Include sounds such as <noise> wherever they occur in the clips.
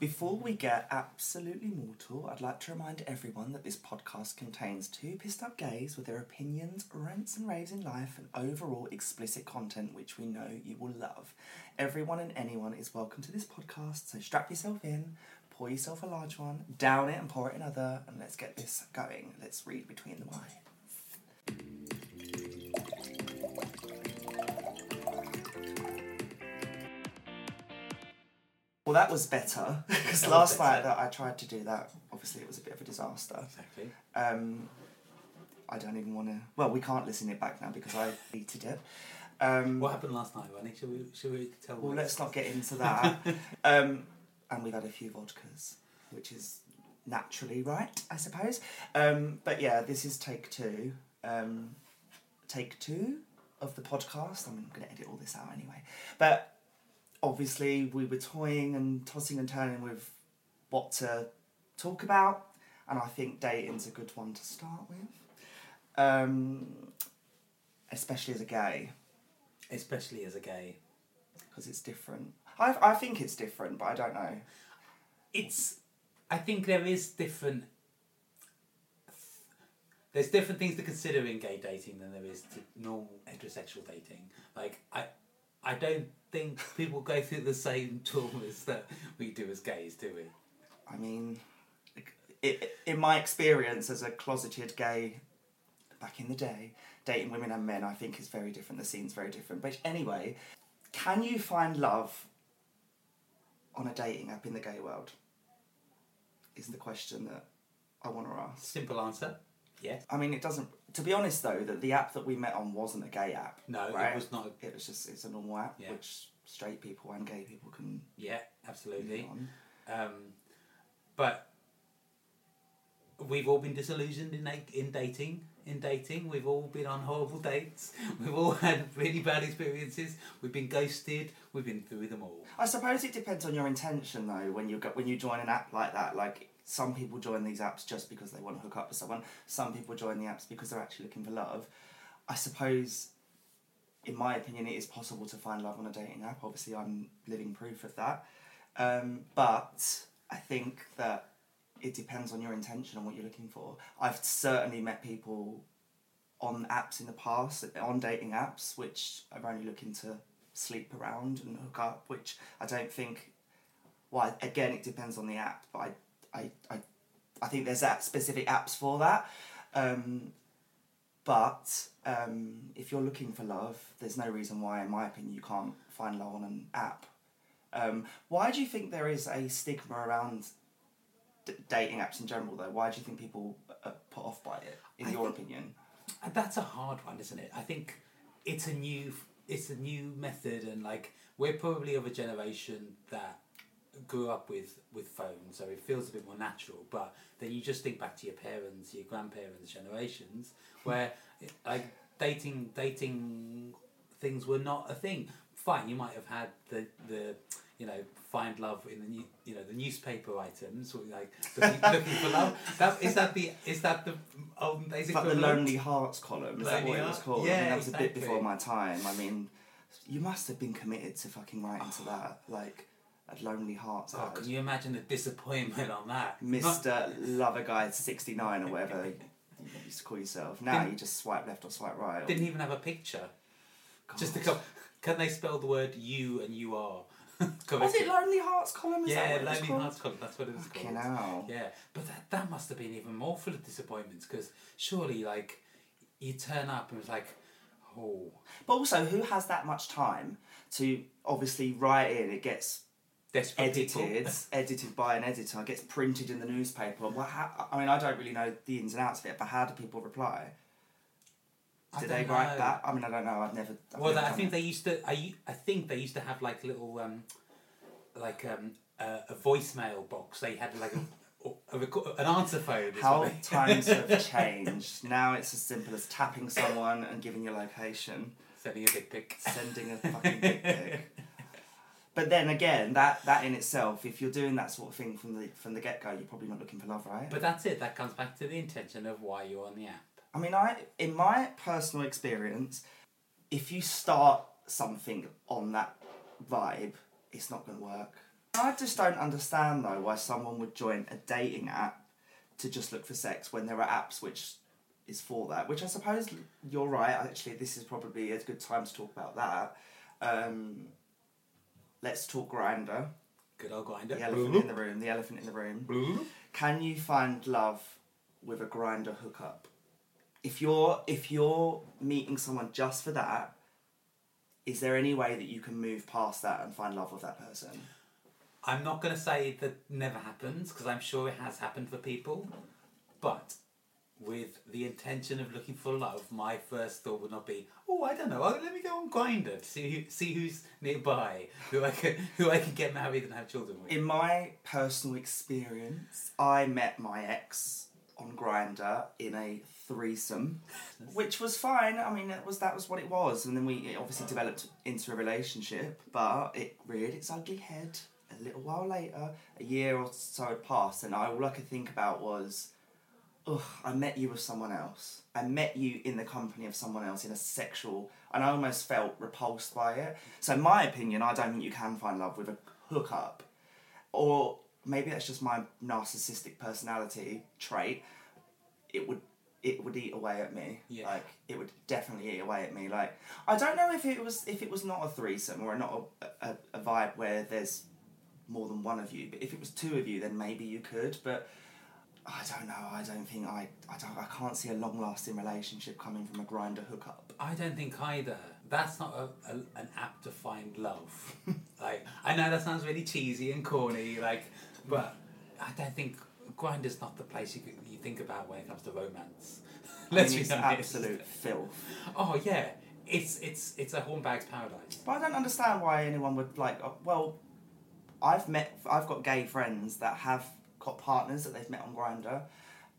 Before we get absolutely mortal, I'd like to remind everyone that this podcast contains two pissed up gays with their opinions, rants and raves in life, and overall explicit content which we know you will love. Everyone and anyone is welcome to this podcast, so strap yourself in, pour yourself a large one, down it and pour it another, and let's get this going. Let's read between the lines. Well, that was better <laughs> because last better. night that I tried to do that, obviously it was a bit of a disaster. Exactly. Um, I don't even want to. Well, we can't listen it back now because I <laughs> deleted it. Um, What happened last night, Ronnie? Shall we, shall we tell well, let's not get into <laughs> that. um, and we've had a few vodkas, which is naturally right, I suppose. Um, but yeah, this is take two. Um, take two of the podcast. I'm going to edit all this out anyway. But obviously, we were toying and tossing and turning with what to talk about, and I think dating's a good one to start with. Um, especially as a gay Especially as a gay. because it's different. I, I think it's different, but I don't know. It's. I think there is different. There's different things to consider in gay dating than there is to normal heterosexual dating. Like I, I don't think people go through the same traumas that we do as gays, do we? I mean, it, in my experience as a closeted gay back in the day, dating women and men, I think is very different. The scene's very different. But anyway, can you find love on a dating app in the gay world? Is the question that I want to ask. Simple answer. Yes. I mean, it doesn't. To be honest, though, that the app that we met on wasn't a gay app. No, right? it was not. It was just it's a normal app Yeah. which straight people and gay people can Yeah, absolutely. Um, but we've all been disillusioned in in dating. In dating, we've all been on horrible dates. <laughs> We've all had really bad experiences. We've been ghosted. We've been through them all. I suppose it depends on your intention though. When you go, when you join an app like that, like some people join these apps just because they want to hook up with someone. Some people join the apps because they're actually looking for love. I suppose, in my opinion, it is possible to find love on a dating app. Obviously, I'm living proof of that. Um, but I think that it depends on your intention and what you're looking for. I've certainly met people on apps in the past, on dating apps, which are only looking to sleep around and hook up, which I don't think. Well, again, it depends on the app, but I, I, I, I think there's that specific apps for that. Um, but um, if you're looking for love, there's no reason why, in my opinion, you can't find love on an app. Um, why do you think there is a stigma around d- dating apps in general, though? Why do you think people are put off by it, in I your think- opinion? That's a hard one, isn't it? I think it's a new it's a new method, and like we're probably of a generation that grew up with with phones, so it feels a bit more natural. But then you just think back to your parents, your grandparents' generations, where like dating dating things were not a thing. Fine, you might have had the the you know find love in the new, you know the newspaper items, or like looking, looking for love. That is that the is that the olden days like the? Lonely Hearts column. Is that what it was called? I yeah, mean, that was a bit before my time. I mean, you must have been committed to fucking writing to that, like a Lonely Hearts Oh, can you imagine the disappointment on that? Mister Lover Guy sixty nine or whatever you used to call yourself. Now Didn't- you just swipe left or swipe right. or- didn't even have a picture. Just to God. come. Can they spell the word you and you are? <laughs> Was it Lonely Hearts column? Is Yeah, Lonely? Hearts column. That's what it was Fucking called. hell. Yeah, but that, that must have been even more full of disappointments because surely, like, you turn up and it's like, oh, But also, who has that much time to obviously write in? It gets desperate people. edited, edited by an editor, gets printed in the newspaper. Well, how, I mean, I don't really know the ins and outs of it, but how do people reply? Do they don't write know. that? I mean, I don't know. I've never. I've Well, never I think it. they used to. I, u- I think they used to have like little, um, like um, uh, a voicemail box. They had like a, a, reco- an answer phone. How they- <laughs> times <laughs> have changed. Now it's as simple as tapping someone and giving your location, Sending a big pic. sending a fucking dick pic. <laughs> But then again, that that in itself, if you're doing that sort of thing from the from the get go, you're probably not looking for love, right? But that's it. That comes back to the intention of why you're on the app. I mean, I in my personal experience, if you start something on that vibe, it's not going to work. I just don't understand though why someone would join a dating app to just look for sex when there are apps which is for that. Which I suppose you're right. Actually, this is probably a good time to talk about that. Um, let's talk Grindr. Good old Grindr. The elephant in the room. The elephant in the room. Can you find love with a Grindr hookup? If you're if you're meeting someone just for that, is there any way that you can move past that and find love with that person? I'm not going to say that never happens because I'm sure it has happened for people, but with the intention of looking for love, my first thought would not be, oh, I don't know, oh, let me go on Grindr to see who, see who's nearby, who I can who I can get married and have children with. In my personal experience, I met my ex on Grindr in a threesome, which was fine. I mean, it was that was what it was, and then we obviously developed into a relationship. But it reared its ugly head a little while later. A year or so had passed, and I, all I could think about was, ugh, I met you with someone else. I met you in the company of someone else in a sexual, and I almost felt repulsed by it. So, in my opinion, I don't think you can find love with a hookup, or maybe that's just my narcissistic personality trait. It would it would eat away at me. Yeah. Like it would definitely eat away at me. Like I don't know if it was if it was not a threesome or not a, a, a vibe where there's more than one of you. But if it was two of you, then maybe you could. But I don't know. I don't think I I don't I can't see a long lasting relationship coming from a Grindr hookup. I don't think either. That's not a, a, an app to find love. <laughs> like I know that sounds really cheesy and corny, like, but I don't think Grindr's not the place you you think about when it comes to romance. <laughs> Let's I mean, be it's honest. absolute filth. Oh yeah, it's it's it's a hornbag's paradise. But I don't understand why anyone would like. uh, Well, I've met. I've got gay friends that have got partners that they've met on Grindr,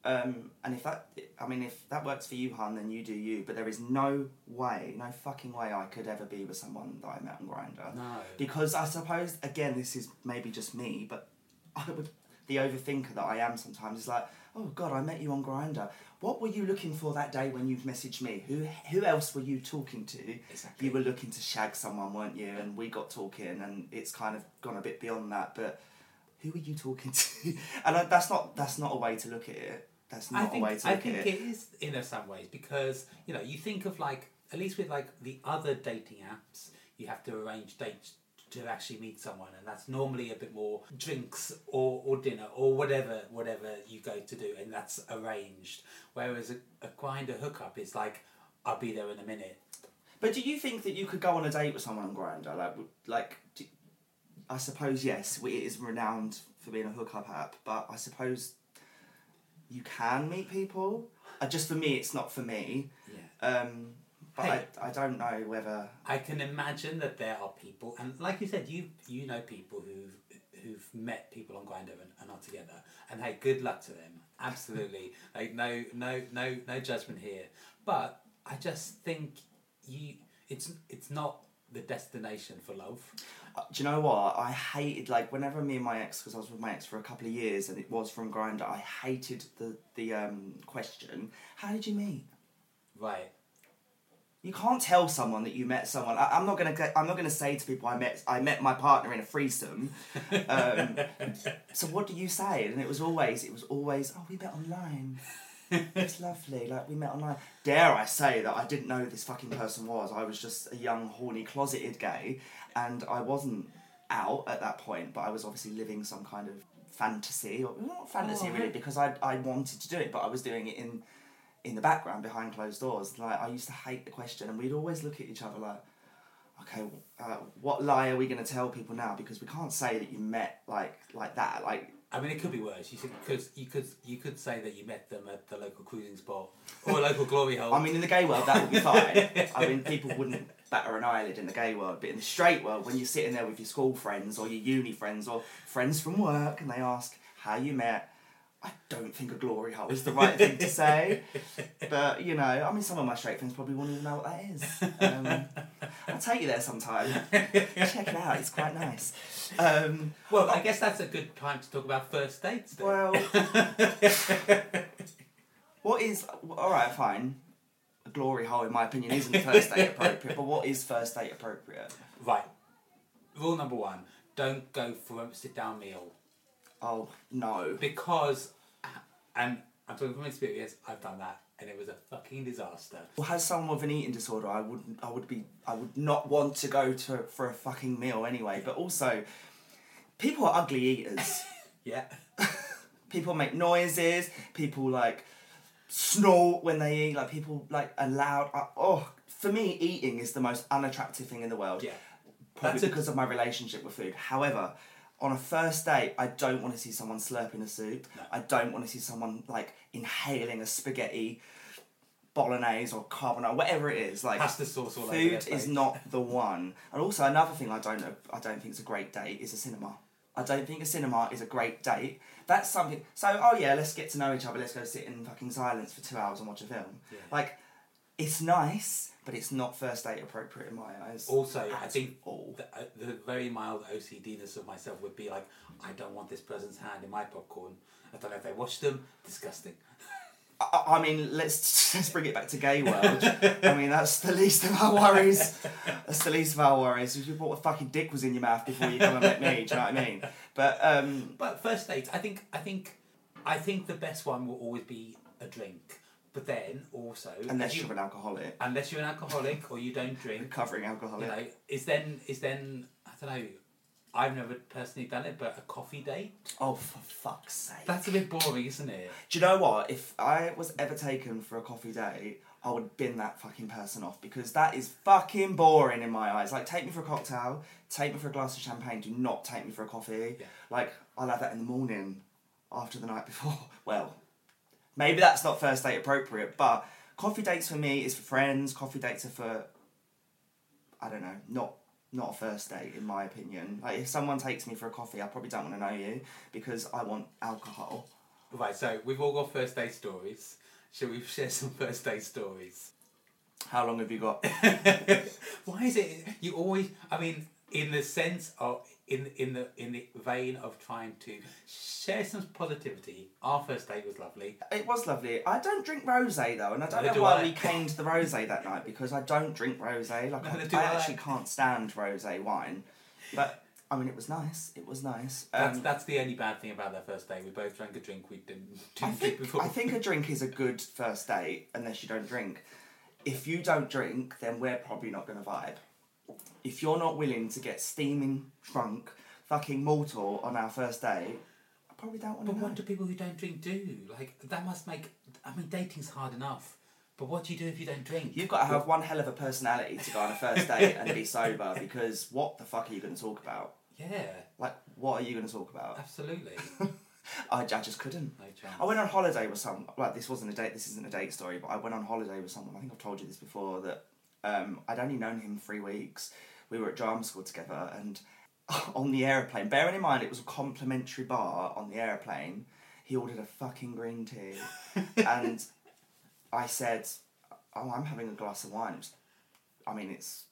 um, and if that, I mean, if that works for you, hun, then you do you. But there is no way, no fucking way, I could ever be with someone that I met on Grindr. No. Because I suppose again, this is maybe just me, but <laughs> I would. The overthinker that I am sometimes is like, oh god, I met you on Grindr. What were you looking for that day when you messaged me? Who who else were you talking to? Exactly. You were looking to shag someone, weren't you? And we got talking, and it's kind of gone a bit beyond that. But who are you talking to? <laughs> and I, that's not that's not a way to look at it. That's not I think a way to I look at it. I think it is in some ways because you know you think of like at least with like the other dating apps you have to arrange dates to actually meet someone and that's normally a bit more drinks or, or dinner or whatever whatever you go to do and that's arranged whereas a, a Grindr hookup is like I'll be there in a minute But do you think that you could go on a date with someone on Grindr? Like, like, do, I suppose yes, we- it is renowned for being a hookup app. But I suppose you can meet people. Uh, just for me, it's not for me. yeah Um, but Hey. I, I don't know whether. I can imagine that there are people, and like you said, you you know people who've who've met people on Grindr and are together, and hey, good luck to them. Absolutely, <laughs> like no no no no judgment here, but I just think you it's it's not the destination for love. Uh, do you know what? I hated like whenever me and my ex, because I was with my ex for a couple of years, and it was from Grindr. I hated the the um, question. How did you meet? Right. You can't tell someone that you met someone. I, I'm not gonna. I'm not gonna say to people I met. I met my partner in a threesome. Um, <laughs> so what do you say? And it was always. It was always. Oh, we met online. It's lovely. Like we met online. Dare I say that I didn't know who this fucking person was. I was just a young, horny, closeted gay, and I wasn't out at that point. But I was obviously living some kind of fantasy, or not fantasy Oh, really, because I I wanted to do it, but I was doing it in in the background behind closed doors. Like I used to hate the question, and we'd always look at each other like, okay, uh, what lie are we going to tell people now? Because we can't say that you met like like that. Like I mean, it could be worse. You could you could you could say that you met them at the local cruising spot or a local glory hole. I mean, in the gay world, that would be <laughs> fine. I mean, people wouldn't batter an eyelid in the gay world, but in the straight world, when you're sitting there with your school friends or your uni friends or friends from work, and they ask how you met. I don't think a glory hole is the right thing to say, <laughs> but you know, I mean, some of my straight friends probably won't even know what that is. Um, I'll take you there sometime. <laughs> Check it out; it's quite nice. Um, well, I guess that's a good time to talk about first dates. Then. well, <laughs> what is all right? Fine. A glory hole, in my opinion, isn't first date appropriate. But what is first date appropriate? Right. Rule number one: don't go for a sit down meal Oh no. because, and I'm talking from experience. I've done that, and it was a fucking disaster. Well, as someone with an eating disorder, I wouldn't. I would be. I would not want to go to for a fucking meal anyway. But also, people are ugly eaters. <laughs> Yeah. <laughs> people make noises. People like snort when they eat. Like people like are loud. I, oh, for me, eating is the most unattractive thing in the world. Yeah. Probably That's because of my relationship with food. However, on a first date, I don't want to see someone slurping a soup. No. I don't want to see someone like inhaling a spaghetti bolognese or carbonara, whatever it is. Like Pasta sauce all over food is not the one. And also another thing I don't know, I don't think is a great date is a cinema. I don't think a cinema is a great date. That's something. So oh yeah, let's get to know each other. Let's go sit in fucking silence for two hours and watch a film. Yeah. Like, it's nice, but it's not first date appropriate in my eyes. Also, I think all. the, uh, the very mild OCDness of myself would be like, I don't want this person's hand in my popcorn. I don't know if they washed them. Disgusting. I, I mean, let's <laughs> let's bring it back to gay world. <laughs> I mean, that's the least of our worries. That's the least of our worries. If you thought a fucking dick was in your mouth before you come and met me, do you know what I mean? But um, But first dates, I think, I think, I think the best one will always be a drink. But then also, unless you- you're an alcoholic, unless you're an alcoholic or you don't drink, recovering you know, is then is then I don't know. I've never personally done it, but a coffee date. Oh, for fuck's sake! That's a bit boring, isn't it? Do you know what? If I was ever taken for a coffee date, I would bin that fucking person off because that is fucking boring in my eyes. Like, take me for a cocktail, take me for a glass of champagne. Do not take me for a coffee. Yeah. Like, I'll have that in the morning after the night before. <laughs> Well, maybe that's not first date appropriate, but coffee dates for me is for friends. Coffee dates are for, I don't know, not not a first date in my opinion. Like, if someone takes me for a coffee, I probably don't want to know you because I want alcohol. Right. So we've all got first date stories. Shall we share some first date stories? How long have you got? <laughs> Why is it you always? I mean, in the sense of in in the in the vein of trying to share some positivity. Our first date was lovely. It was lovely. I don't drink rosé though, and I don't Neither know do why I. we came to the rosé that night because I don't drink rosé. Like Neither I, I I. actually can't stand rosé wine, but I mean it was nice. It was nice. That's Um, that's the only bad thing about that first date. We both drank a drink we didn't, I drink think before. I think a drink is a good first date unless you don't drink. If you don't drink, then we're probably not going to vibe. If you're not willing to get steaming drunk, fucking mortal on our first date, I probably don't want But to know. what do people who don't drink do? Like that must make. I mean, dating's hard enough. But what do you do if you don't drink? You've got to have one hell of a personality to go on a first date and be sober <laughs> because what the fuck are you going to talk about? Yeah, Like, what are you going to talk about? absolutely. <laughs> I, I just couldn't. No chance. I went on holiday with some. Like, this wasn't a date. This isn't a date story, but I went on holiday with someone. I think I've told you this before. That um, I'd only known him three weeks. We were at drama school together, and <laughs> on the aeroplane. Bearing in mind it was a complimentary bar on the aeroplane. He ordered a fucking green tea, <laughs> and I said, "Oh, I'm having a glass of wine." It was- I mean, it's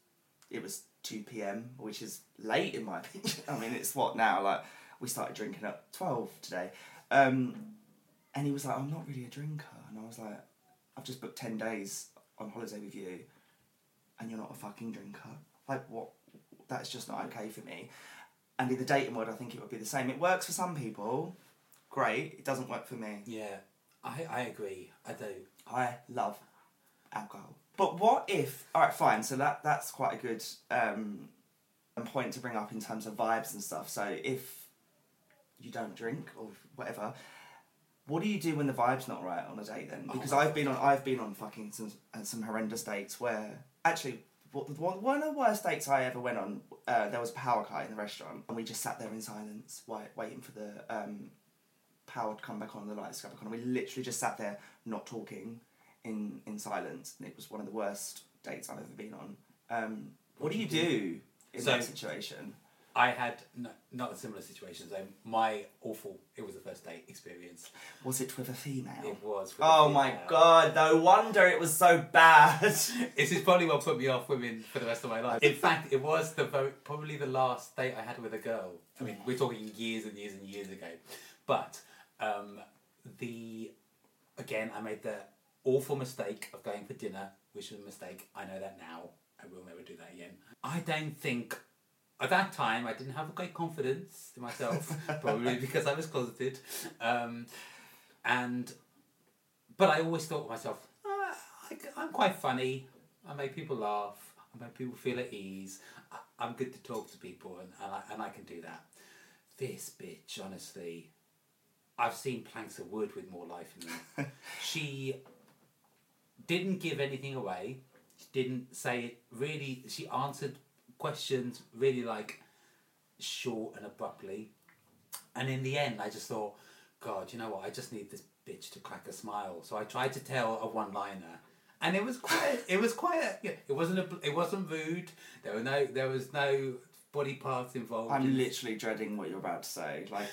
it was two p.m., which is late in my <laughs> opinion. I mean, it's what now? Like we started drinking at twelve today, um, and he was like, "I'm not really a drinker," and I was like, "I've just booked ten days on holiday with you, and you're not a fucking drinker. Like what? That's just not okay for me." And in the dating world, I think it would be the same. It works for some people, great. It doesn't work for me. Yeah, I, I agree. I do. I love alcohol. But what if? All right, fine. So that that's quite a good um, point to bring up in terms of vibes and stuff. So if you don't drink or whatever, what do you do when the vibe's not right on a date then? Oh Because my I've been on I've been on fucking some some horrendous dates where actually. One one of the worst dates I ever went on, uh, there was a power cut in the restaurant, and we just sat there in silence, wait, waiting for the um, power to come back on, the lights to come back on. And we literally just sat there, not talking, in in silence, and it was one of the worst dates I've ever been on. Um, what, do you do in So- that situation? I had no, not a similar situation. So my awful. It was a first date experience. Was it with a female? It was. Oh my god! No wonder it was so bad. <laughs> This is probably what put me off women for the rest of my life. In fact, it was the very, probably the last date I had with a girl. I mean, we're talking years and years and years ago. But um, the again, I made the awful mistake of going for dinner, which was a mistake. I know that now. I will never do that again. I don't think at that time, I didn't have a great confidence in myself, <laughs> probably because I was closeted, um, and but I always thought to myself, "Ah, I, I'm quite funny. I make people laugh. I make people feel at ease. I, I'm good to talk to people, and, and, I, and I can do that. This bitch, honestly, I've seen planks of wood with more life in them. <laughs> she didn't give anything away. She didn't say it really. She answered questions really like short and abruptly. And in the end, I just thought, God, you know what? I just need this bitch to crack a smile. So I tried to tell a one-liner, and it was quite. It was quite. A, yeah, it wasn't a. It wasn't rude. There were no. There was no body parts involved. I'm literally dreading what you're about to say. Like,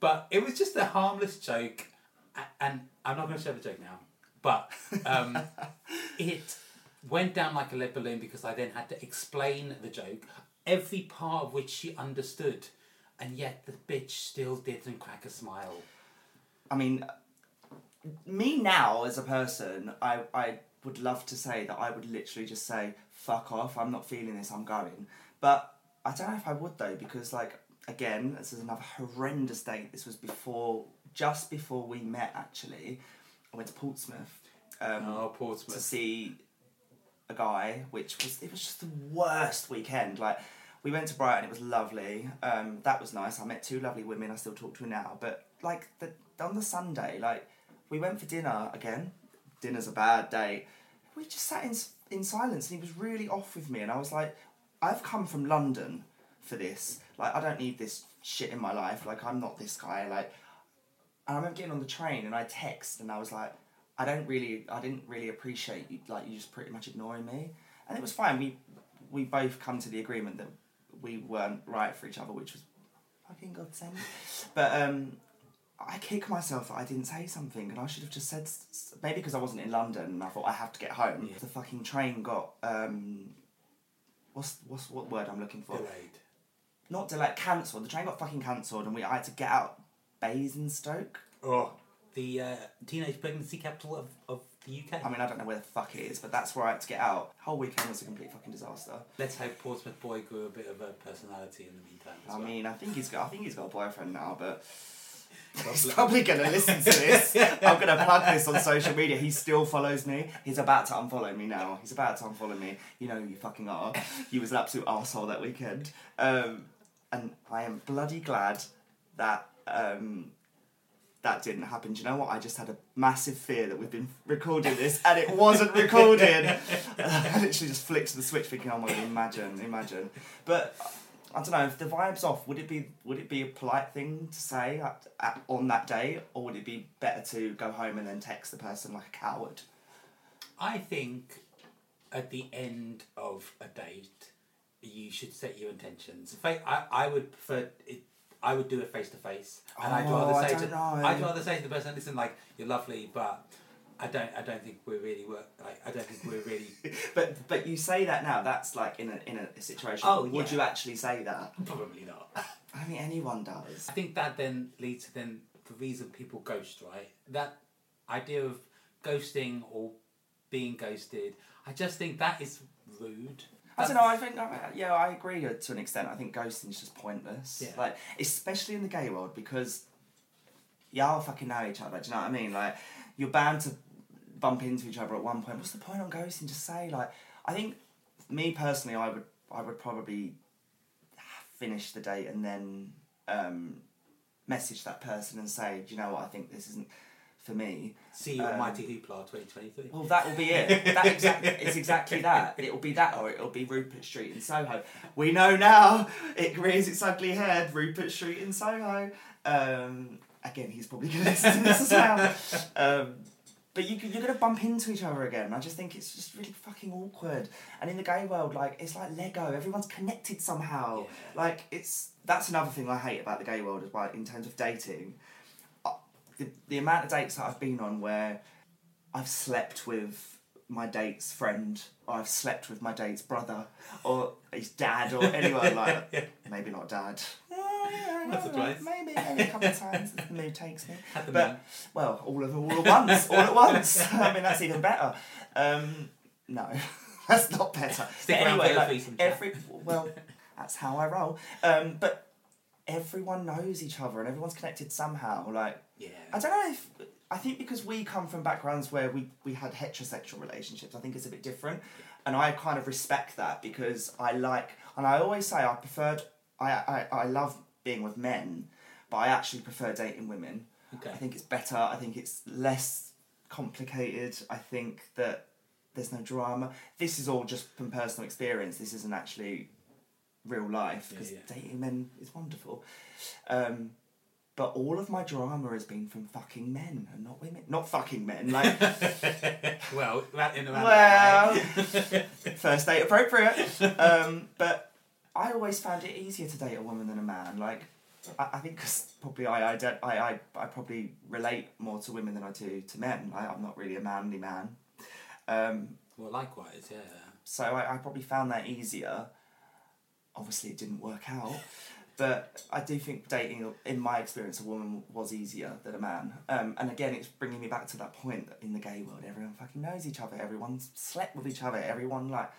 but it was just a harmless joke, and I'm not going to share the joke now. But um, <laughs> it went down like a lead balloon because I then had to explain the joke, every part of which she understood, and yet the bitch still didn't crack a smile. I mean, me now as a person, I, I would love to say that I would literally just say, fuck off, I'm not feeling this, I'm going. But I don't know if I would though, because, like, again, this is another horrendous date. This was before, just before we met actually. I went to Portsmouth um, Oh, to see a guy, which was, it was just the worst weekend. Like, we went to Brighton, it was lovely. Um, that was nice. I met two lovely women I still talk to now. But, like, the, on the Sunday, like, we went for dinner again. Dinner's a bad day. We just sat in, in silence and he was really off with me. And I was like, I've come from London for this. Like, I don't need this shit in my life. Like, I'm not this guy. Like, and I remember getting on the train and I text and I was like, I don't really, I didn't really appreciate you, like you just pretty much ignoring me, and it was fine. We we both come to the agreement that we weren't right for each other, which was fucking godsend. <laughs> But um, I kick myself that I didn't say something, and I should have just said maybe because I wasn't in London and I thought I have to get home. Yeah. The fucking train got um, what's what's what word I'm looking for? Delayed. Not delayed, cancelled. The train got fucking cancelled, and we I had to get out Basingstoke. Oh. The uh, teenage pregnancy capital of, of the UK. I mean, I don't know where the fuck it is, but that's where I had to get out. Whole weekend was a complete fucking disaster. Let's hope Portsmouth boy grew a bit of a personality in the meantime. As I well. mean, I think he's got. I think he's got a boyfriend now, but he's Probably. probably gonna listen to this. <laughs> I'm gonna plug this on social media. He still follows me. He's about to unfollow me now. He's about to unfollow me. You know who you fucking are. You was an absolute asshole that weekend. Um, and I am bloody glad that um, that didn't happen. Do you know what? I just had a massive fear that we've been recording this and it wasn't recorded. <laughs> <laughs> I literally just flicked the switch, thinking, "Oh my god, imagine, imagine." But I don't know if the vibes off. Would it be would it be a polite thing to say at, at, on that day, or would it be better to go home and then text the person like a coward? I think at the end of a date, you should set your intentions. Fa- I, I would prefer it. I would do it face to face, and I'd Oh, rather say don't to know. I'd rather say to the person, "Listen, like you're lovely, but I don't I don't think we're really work. Like I don't think we're really <laughs> But but you say that now. That's like in a in a situation. Oh, would yeah. you actually say that? probably not." I mean, anyone does. I think that then leads to then the reason people ghost, right? That idea of ghosting or being ghosted. I just think that is rude. I don't know. I think yeah, I agree to an extent. I think ghosting is just pointless. Yeah. Like especially in the gay world because y'all fucking know each other. Do you know what I mean? Like you're bound to bump into each other at one point. What's the point on ghosting? Just say like. I think me personally, I would I would probably finish the date and then um, message that person and say, do you know what? I think this isn't for me. See Um, Mighty Hoopla 2023. Well, that will be it. That exactly, it's exactly that. It'll be that, or it'll be Rupert Street in Soho. We know now. It rears its ugly head. Rupert Street in Soho. Um, again, he's probably going to listen to this as well. Um, but you, you're going to bump into each other again. I just think it's just really fucking awkward. And in the gay world, like it's like Lego. Everyone's connected somehow. Yeah. Like it's that's another thing I hate about the gay world as well in terms of dating. The, the amount of dates that I've been on where I've slept with my date's friend, or I've slept with my date's brother, or his dad, or anyone like <laughs> that. Maybe not dad. Once or twice. Maybe, a couple of times if the mood takes me. <laughs> But man. well, all of them all at once, all at once. <laughs> I mean, that's even better. Um, no, that's not better. Stick But anyway, like, every well, That's how I roll. Um, but everyone knows each other and everyone's connected somehow. Like Yeah. I don't know if I think because we come from backgrounds where we, we had heterosexual relationships, I think it's a bit different. And I kind of respect that because I like and I always say I preferred I, I, I love being with men, but I actually prefer dating women. Okay. I think it's better, I think it's less complicated. I think that there's no drama. This is all just from personal experience. This isn't actually real life because yeah. dating men is wonderful. Um, but all of my drama has been from fucking men and not women. Not fucking men. Like <laughs> well, that in a Well. <laughs> first date appropriate. Um, but I always found it easier to date a woman than a man. Like I, I think 'cause probably I I, don't, I I I probably relate more to women than I do to men. I, I'm not really a manly man. Um, well, likewise, yeah. so I, I probably found that easier. Obviously, it didn't work out, but I do think dating, in my experience, a woman was easier than a man. Um, and again, it's bringing me back to that point in the gay world, everyone fucking knows each other. Everyone's slept with each other. Everyone like,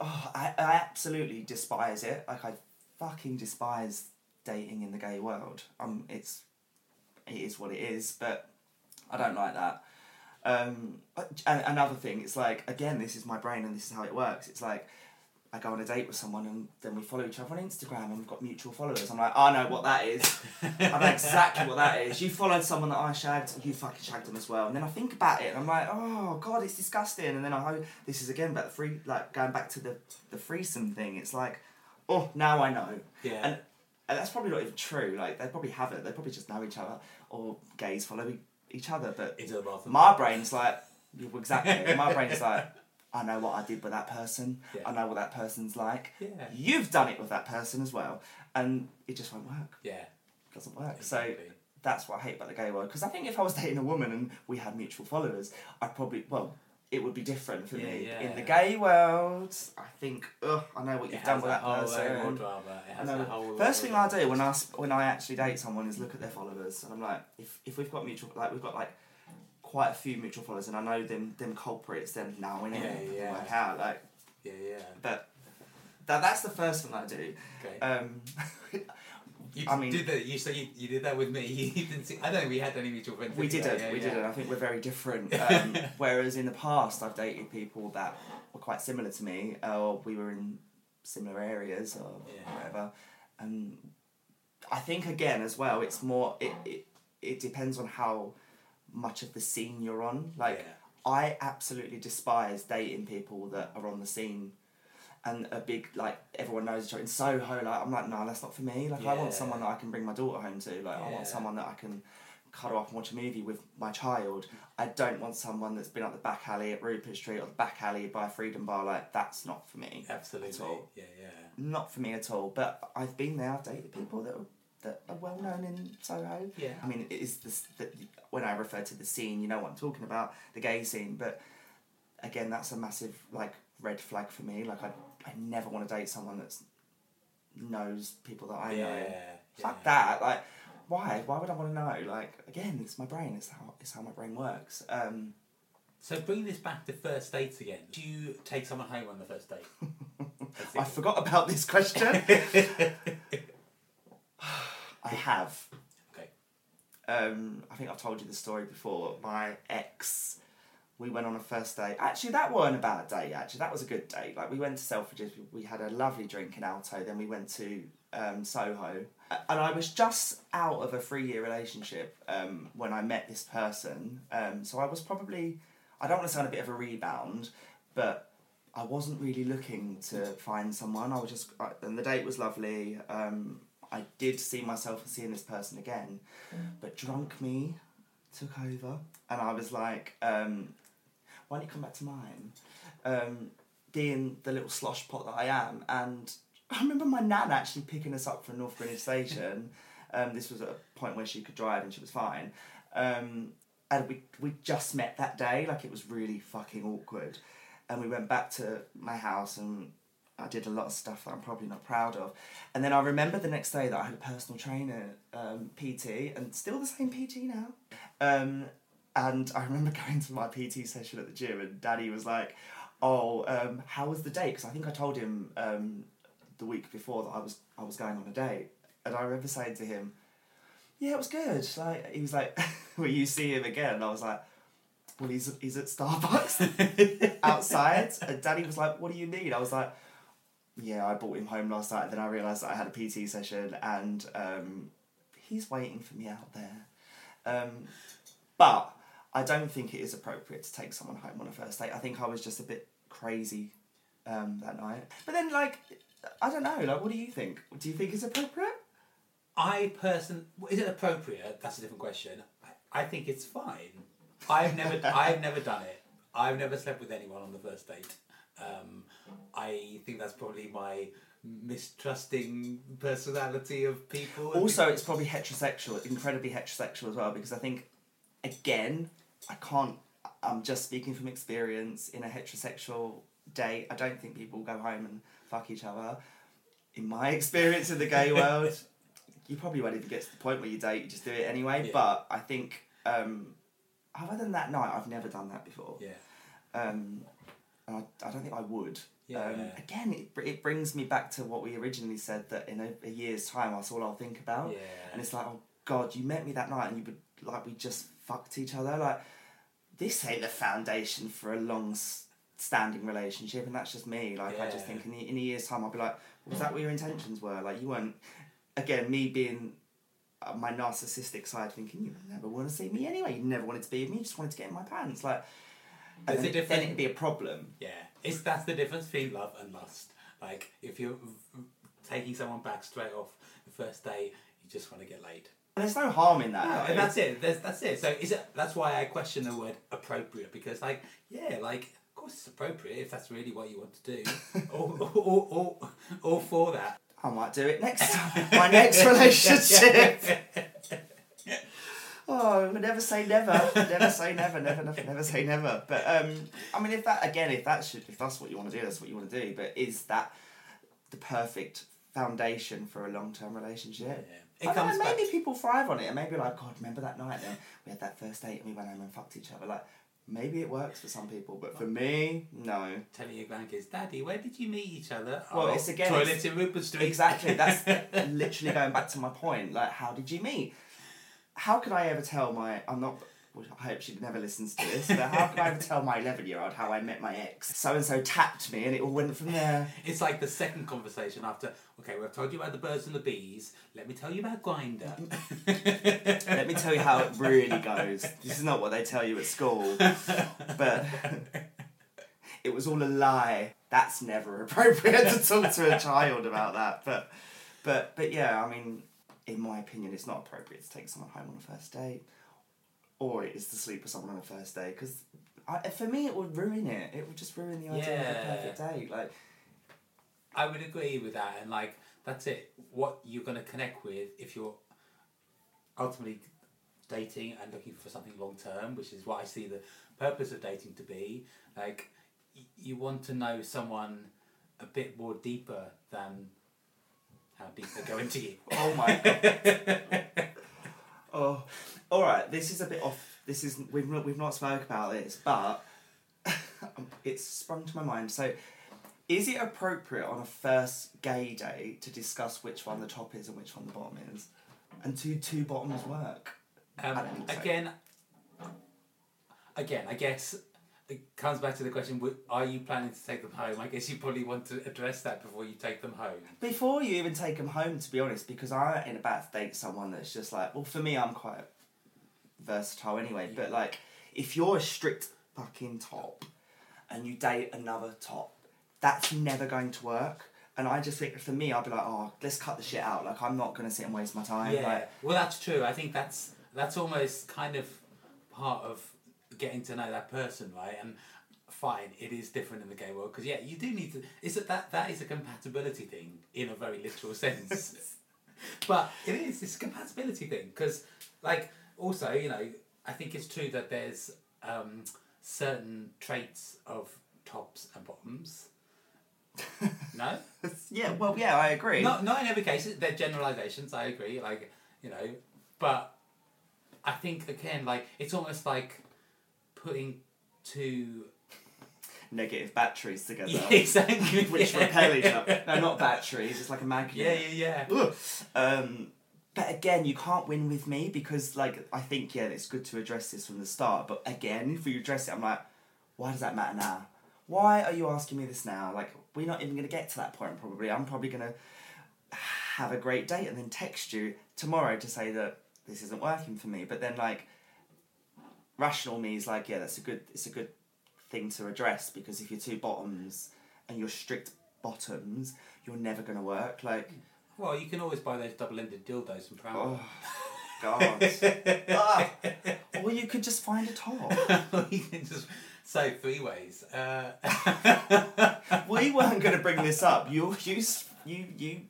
oh, I, I absolutely despise it. Like I fucking despise dating in the gay world. Um, it's, it is what it is, but I don't like that. Um, another thing, it's like again, this is my brain and this is how it works. It's like I go on a date with someone and then we follow each other on Instagram and we've got mutual followers. I'm like, oh, I know what that is. I know exactly what that is. You followed someone that I shagged, you fucking shagged them as well. And then I think about it and I'm like, oh god, it's disgusting. And then I hope this is again about the free, like going back to the the threesome thing. It's like, oh, now I know. Yeah. And and that's probably not even true. Like they probably haven't. They probably just know each other, or gays follow each other. But Into the bathroom. my brain's like exactly. my brain's like I know what I did with that person. Yeah. I know what that person's like. Yeah. You've done it with that person as well, and it just won't work. Yeah. It doesn't work. So that's what I hate about the gay world. Because I think if I was dating a woman and we had mutual followers, I'd probably well. It would be different for Yeah, me. yeah. In the gay world, I think, ugh, I know what It you've done with that person. drama. It I has know. whole First thing I do when I when I actually date someone is look at their followers, and I'm like, if if we've got mutual, like we've got like quite a few mutual followers, and I know them them culprits, then now know Yeah, yeah. work out. Like, Yeah, yeah. but that that's the first thing I do. Okay. Um, <laughs> you I mean- did that. You say you, you did that with me. <laughs> You didn't see. I don't. think We had any mutual friends. we did didn't. Yeah, we yeah. didn't. I think we're very different. <laughs> Um, whereas in the past, I've dated people that were quite similar to me, or we were in similar areas, or Yeah. whatever. And I think again as well, it's more. It, it it depends on how much of the scene you're on. Like Yeah. I absolutely despise dating people that are on the scene. And a big like everyone knows each other in Soho. Like I'm like, no, that's not for me. Like I want someone that I can bring my daughter home to. Like I want someone that I can cuddle up and watch a movie with my child. I don't want someone that's been up the back alley at Rupert Street or the back alley by Freedom Bar. Like that's not for me. Absolutely. At all. Yeah, yeah. Not for me at all. But I've been there. I've dated people that are, that are well known in Soho. Yeah. I mean, it is this the, when I refer to the scene, you know what I'm talking about, the gay scene. But again, that's a massive like red flag for me. Like I, I never want to date someone that knows people that I yeah. know. yeah. Fuck that. Like, why? Why would I want to know? Like, again, it's my brain. It's how it's how my brain works. Um, So bring this back to first dates again. Do you take someone home on the first date? <laughs> I forgot about this question. <laughs> I have. Okay. Um, I think I've told you the story before. My ex, we went on a first date. Actually, that weren't a bad day. Actually, that was a good date. Like we went to Selfridges. We, we had a lovely drink in Alto. Then we went to um, Soho, and I was just out of a three-year relationship um, when I met this person. Um, so I was probably, I don't want to sound a bit of a rebound, but I wasn't really looking to find someone. I was just, and the date was lovely. Um, I did see myself seeing this person again, but drunk me took over, and I was like, um, "Why don't you come back to mine?" Um, being the little slosh pot that I am, and I remember my nan actually picking us up from North Greenwich Station. <laughs> Um, this was at a point where she could drive and she was fine. Um, and we we just met that day, like it was really fucking awkward. And we went back to my house and I did a lot of stuff that I'm probably not proud of. And then I remember the next day that I had a personal trainer, um, PT, and still the same PT now. Um, and I remember <laughs> going to my PT session at the gym, and Daddy was like, "Oh, um, how was the date?" Because I think I told him um, the week before that I was I was going on a date, and I remember saying to him, "Yeah, it was good." Like he was like, <laughs> "Will you see him again?" And I was like, "Well, he's he's at Starbucks <laughs> outside." And Daddy was like, "What do you need?" I was like, "Yeah, I brought him home last night." And then I realised that I had a PT session, and um, he's waiting for me out there. Um, but I don't think it is appropriate to take someone home on a first date. I think I was just a bit crazy um, that night. But then, like, I don't know. Like, what do you think? Do you think it's appropriate? I person is it appropriate? That's a different question. I, I think it's fine. I've never <laughs> I've never done it. I've never slept with anyone on the first date. Um, I think that's probably my mistrusting personality of people. Also, it's probably heterosexual, incredibly heterosexual as well, because I think, again, I can't. I'm just speaking from experience. In a heterosexual date, I don't think people go home and fuck each other. In my experience in the gay <laughs> world, you probably won't even get to the point where you date. You just do it anyway. Yeah. But I think, um, other than that night, I've never done that before. yeah, Um, I, I don't think I would. Yeah. Um, again, it, it brings me back to what we originally said that in a, a year's time, that's all I'll think about. yeah. And it's like, oh God, you met me that night and you would, like, we just fucked each other. Like, this ain't the foundation for a long standing relationship. And that's just me. Like, I just think in, the, in a year's time, I'll be like, was that what your intentions were? Like, you weren't, again, me being uh, my narcissistic side thinking, you never want to see me anyway. You never wanted to be with me. You just wanted to get in my pants. Like, and then, difference- then it'd be a problem. Yeah, it's that's the difference between love and lust. Like if you're taking someone back straight off the first day, you just want to get laid. And there's no harm in that. No, though. and that's it. There's, that's it. So is it? That's why I question the word appropriate because, like, yeah, like of course it's appropriate if that's really what you want to do, or or or, or for that. I might do it next <laughs> time. My next relationship. Oh, never say never. Never say never. Never, never, never say never. But um, I mean, if that again, if that should, if that's what you want to do, that's what you want to do. But is that the perfect foundation for a long term relationship? It I comes know, maybe people thrive on it, and maybe like, God, remember that night then we had that first date and we went home and fucked each other. Like, maybe it works for some people, but for me, no. Telling your grandkids, Daddy, where did you meet each other? Well, "Oh, it's again, toilet it's- in Rupert Street. Exactly. That's <laughs> literally going back to my point. Like, how did you meet? How could I ever tell my? I'm not. well, I hope she never listens to this. But how could I ever <laughs> tell my 11 year old how I met my ex? So and so tapped me, and it all went from there. It's like the second conversation after. Okay, well, I've told you about the birds and the bees. Let me tell you about Grindr. <laughs> Let me tell you how it really goes. This is not what they tell you at school, but <laughs> it was all a lie. That's never appropriate to talk to a child about that. But, but, but yeah. I mean, in my opinion, it's not appropriate to take someone home on a first date, or it is to sleep with someone on a first date because. For me, it would ruin it. It would just ruin the idea of a perfect date. Like, I would agree with that, and like that's it. What you're going to connect with if you're ultimately dating and looking for something long term, which is what I see the purpose of dating to be. Like y- you want to know someone a bit more deeper than how deep they go into you. <laughs> oh my god. Oh, all right. This is a bit off. This is we've not we've not spoke about this, but <laughs> it's sprung to my mind. So, is it appropriate on a first gay day to discuss which one the top is and which one the bottom is, and do two bottoms work? Um, I so. again, again, I guess it comes back to the question: Are you planning to take them home? I guess you probably want to address that before you take them home. Before you even take them home, to be honest, because I ain't about to date someone that's just like, well, for me, I'm quite versatile anyway. But like, if you're a strict fucking top, and you date another top, that's never going to work. And I just think for me, I'd be like, oh, let's cut the shit out. Like, I'm not gonna sit and waste my time. Yeah, Like, well, that's true. I think that's that's almost kind of part of getting to know that person, right? And fine, it is different in the gay world because yeah, you do need to. Is it that that is a compatibility thing in a very literal sense, <laughs> but it is. It's a compatibility thing because, like, also you know, I think it's true that there's um, certain traits of tops and bottoms. <laughs> no. yeah, well, yeah, I agree. Not not in every case. They're generalizations. I agree. Like you know, but I think again, like it's almost like putting two. negative batteries together, Yeah, <laughs> exactly. <laughs> which yeah. repel each other. No, not batteries. It's like a magnet. Yeah, yeah, yeah. Ugh. Um, but again, you can't win with me because, like, I think yeah, it's good to address this from the start. But again, if you address it, I'm like, why does that matter now? Why are you asking me this now? Like, we're not even going to get to that point. Probably, I'm probably going to have a great date and then text you tomorrow to say that this isn't working for me. But then, like, rational me is like, yeah, that's a good. It's a good thing to address because if you're two bottoms and you're strict bottoms, you're never going to work. Like. Well, you can always buy those double-ended dildos from Primark. Oh, God. ah. Or you could just find a top. <laughs> you can just say three ways. Uh, <laughs> we weren't going to bring this up. You, you, you, you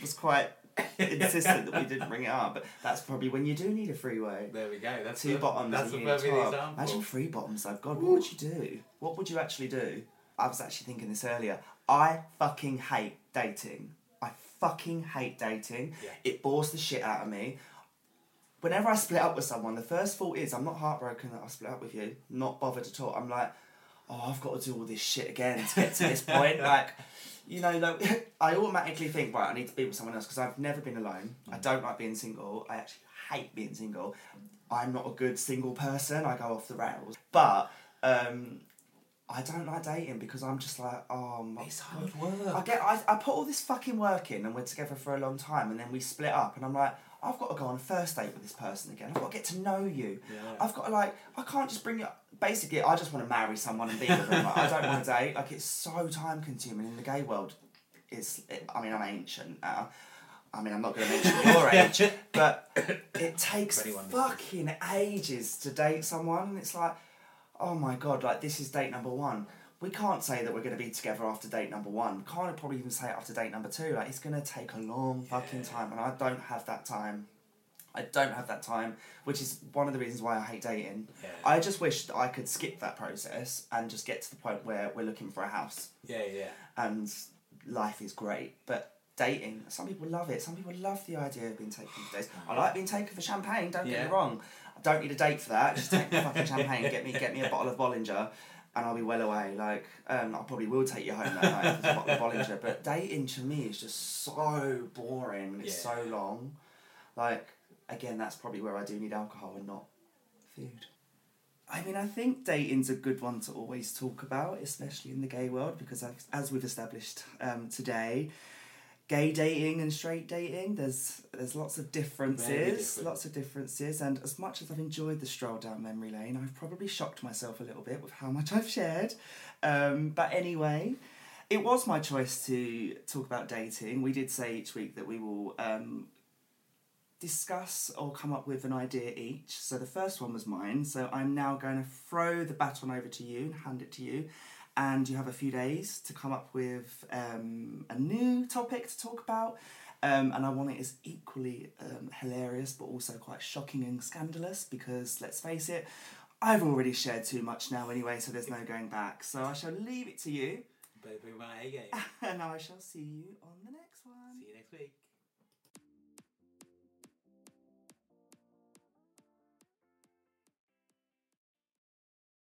was quite <laughs> insistent that we didn't bring it up, but that's probably when you do need a freeway. there we go. That's Two the, bottoms That's a perfect example. Imagine three bottoms though. God, what would you do? What would you actually do? I was actually thinking this earlier. I fucking hate dating. I fucking hate dating. Yeah. It bores the shit out of me. Whenever I split up with someone, the first thought is I'm not heartbroken that I split up with you. Not bothered at all. I'm like, oh, I've got to do all this shit again to get to this <laughs> point. Like, you know, like, <laughs> I automatically think, right, I need to be with someone else because I've never been alone. I don't like being single. I actually hate being single. I'm not a good single person. I go off the rails. But um, I don't like dating because I'm just like, oh my It's hard work. I get, I, I put all this fucking work in and we're together for a long time and then we split up and I'm like, I've got to go on a first date with this person again. I've got to get to know you. Yeah. I've got to like, I can't just bring you. Basically, I just want to marry someone and be with them. Like, I don't want to date. Like it's so time consuming in the gay world. It's, it, I mean, I'm ancient now. I mean, I'm not going to mention <laughs> your age, <laughs> but it takes For anyone listening. fucking ages to date someone, and it's like, oh my god, like this is date number one. We can't say that we're going to be together after date number one. We Can't probably even say it after date number two. Like it's going to take a long fucking time, and I don't have that time. I don't have that time, which is one of the reasons why I hate dating. Yeah. I just wish that I could skip that process and just get to the point where we're looking for a house yeah, yeah. and life is great. But dating, some people love it. Some people love the idea of being taken for dates. I like being taken for champagne. Don't get me wrong. Don't need a date for that. Just take me fucking champagne. Get me get me a bottle of Bollinger, and I'll be well away. Like um, I probably will take you home that night with a bottle of Bollinger. But dating to me is just so boring. and It's Yeah. so long. Like again, that's probably where I do need alcohol and not food. I mean, I think dating's a good one to always talk about, especially in the gay world, because as, as we've established um, today, gay dating and straight dating, there's there's lots of differences, lots of differences, and as much as I've enjoyed the stroll down memory lane, I've probably shocked myself a little bit with how much <laughs> I've shared. Um, but anyway, it was my choice to talk about dating. We did say each week that we will um, discuss or come up with an idea each. So the first one was mine. So I'm now going to throw the baton over to you and hand it to you. And you have a few days to come up with um, a new topic to talk about. Um, and I want it as equally um, hilarious but also quite shocking and scandalous because let's face it, I've already shared too much now anyway, so there's no going back. So I shall leave it to you Baby, my A game. <laughs> and I shall see you on the next one. See you next week.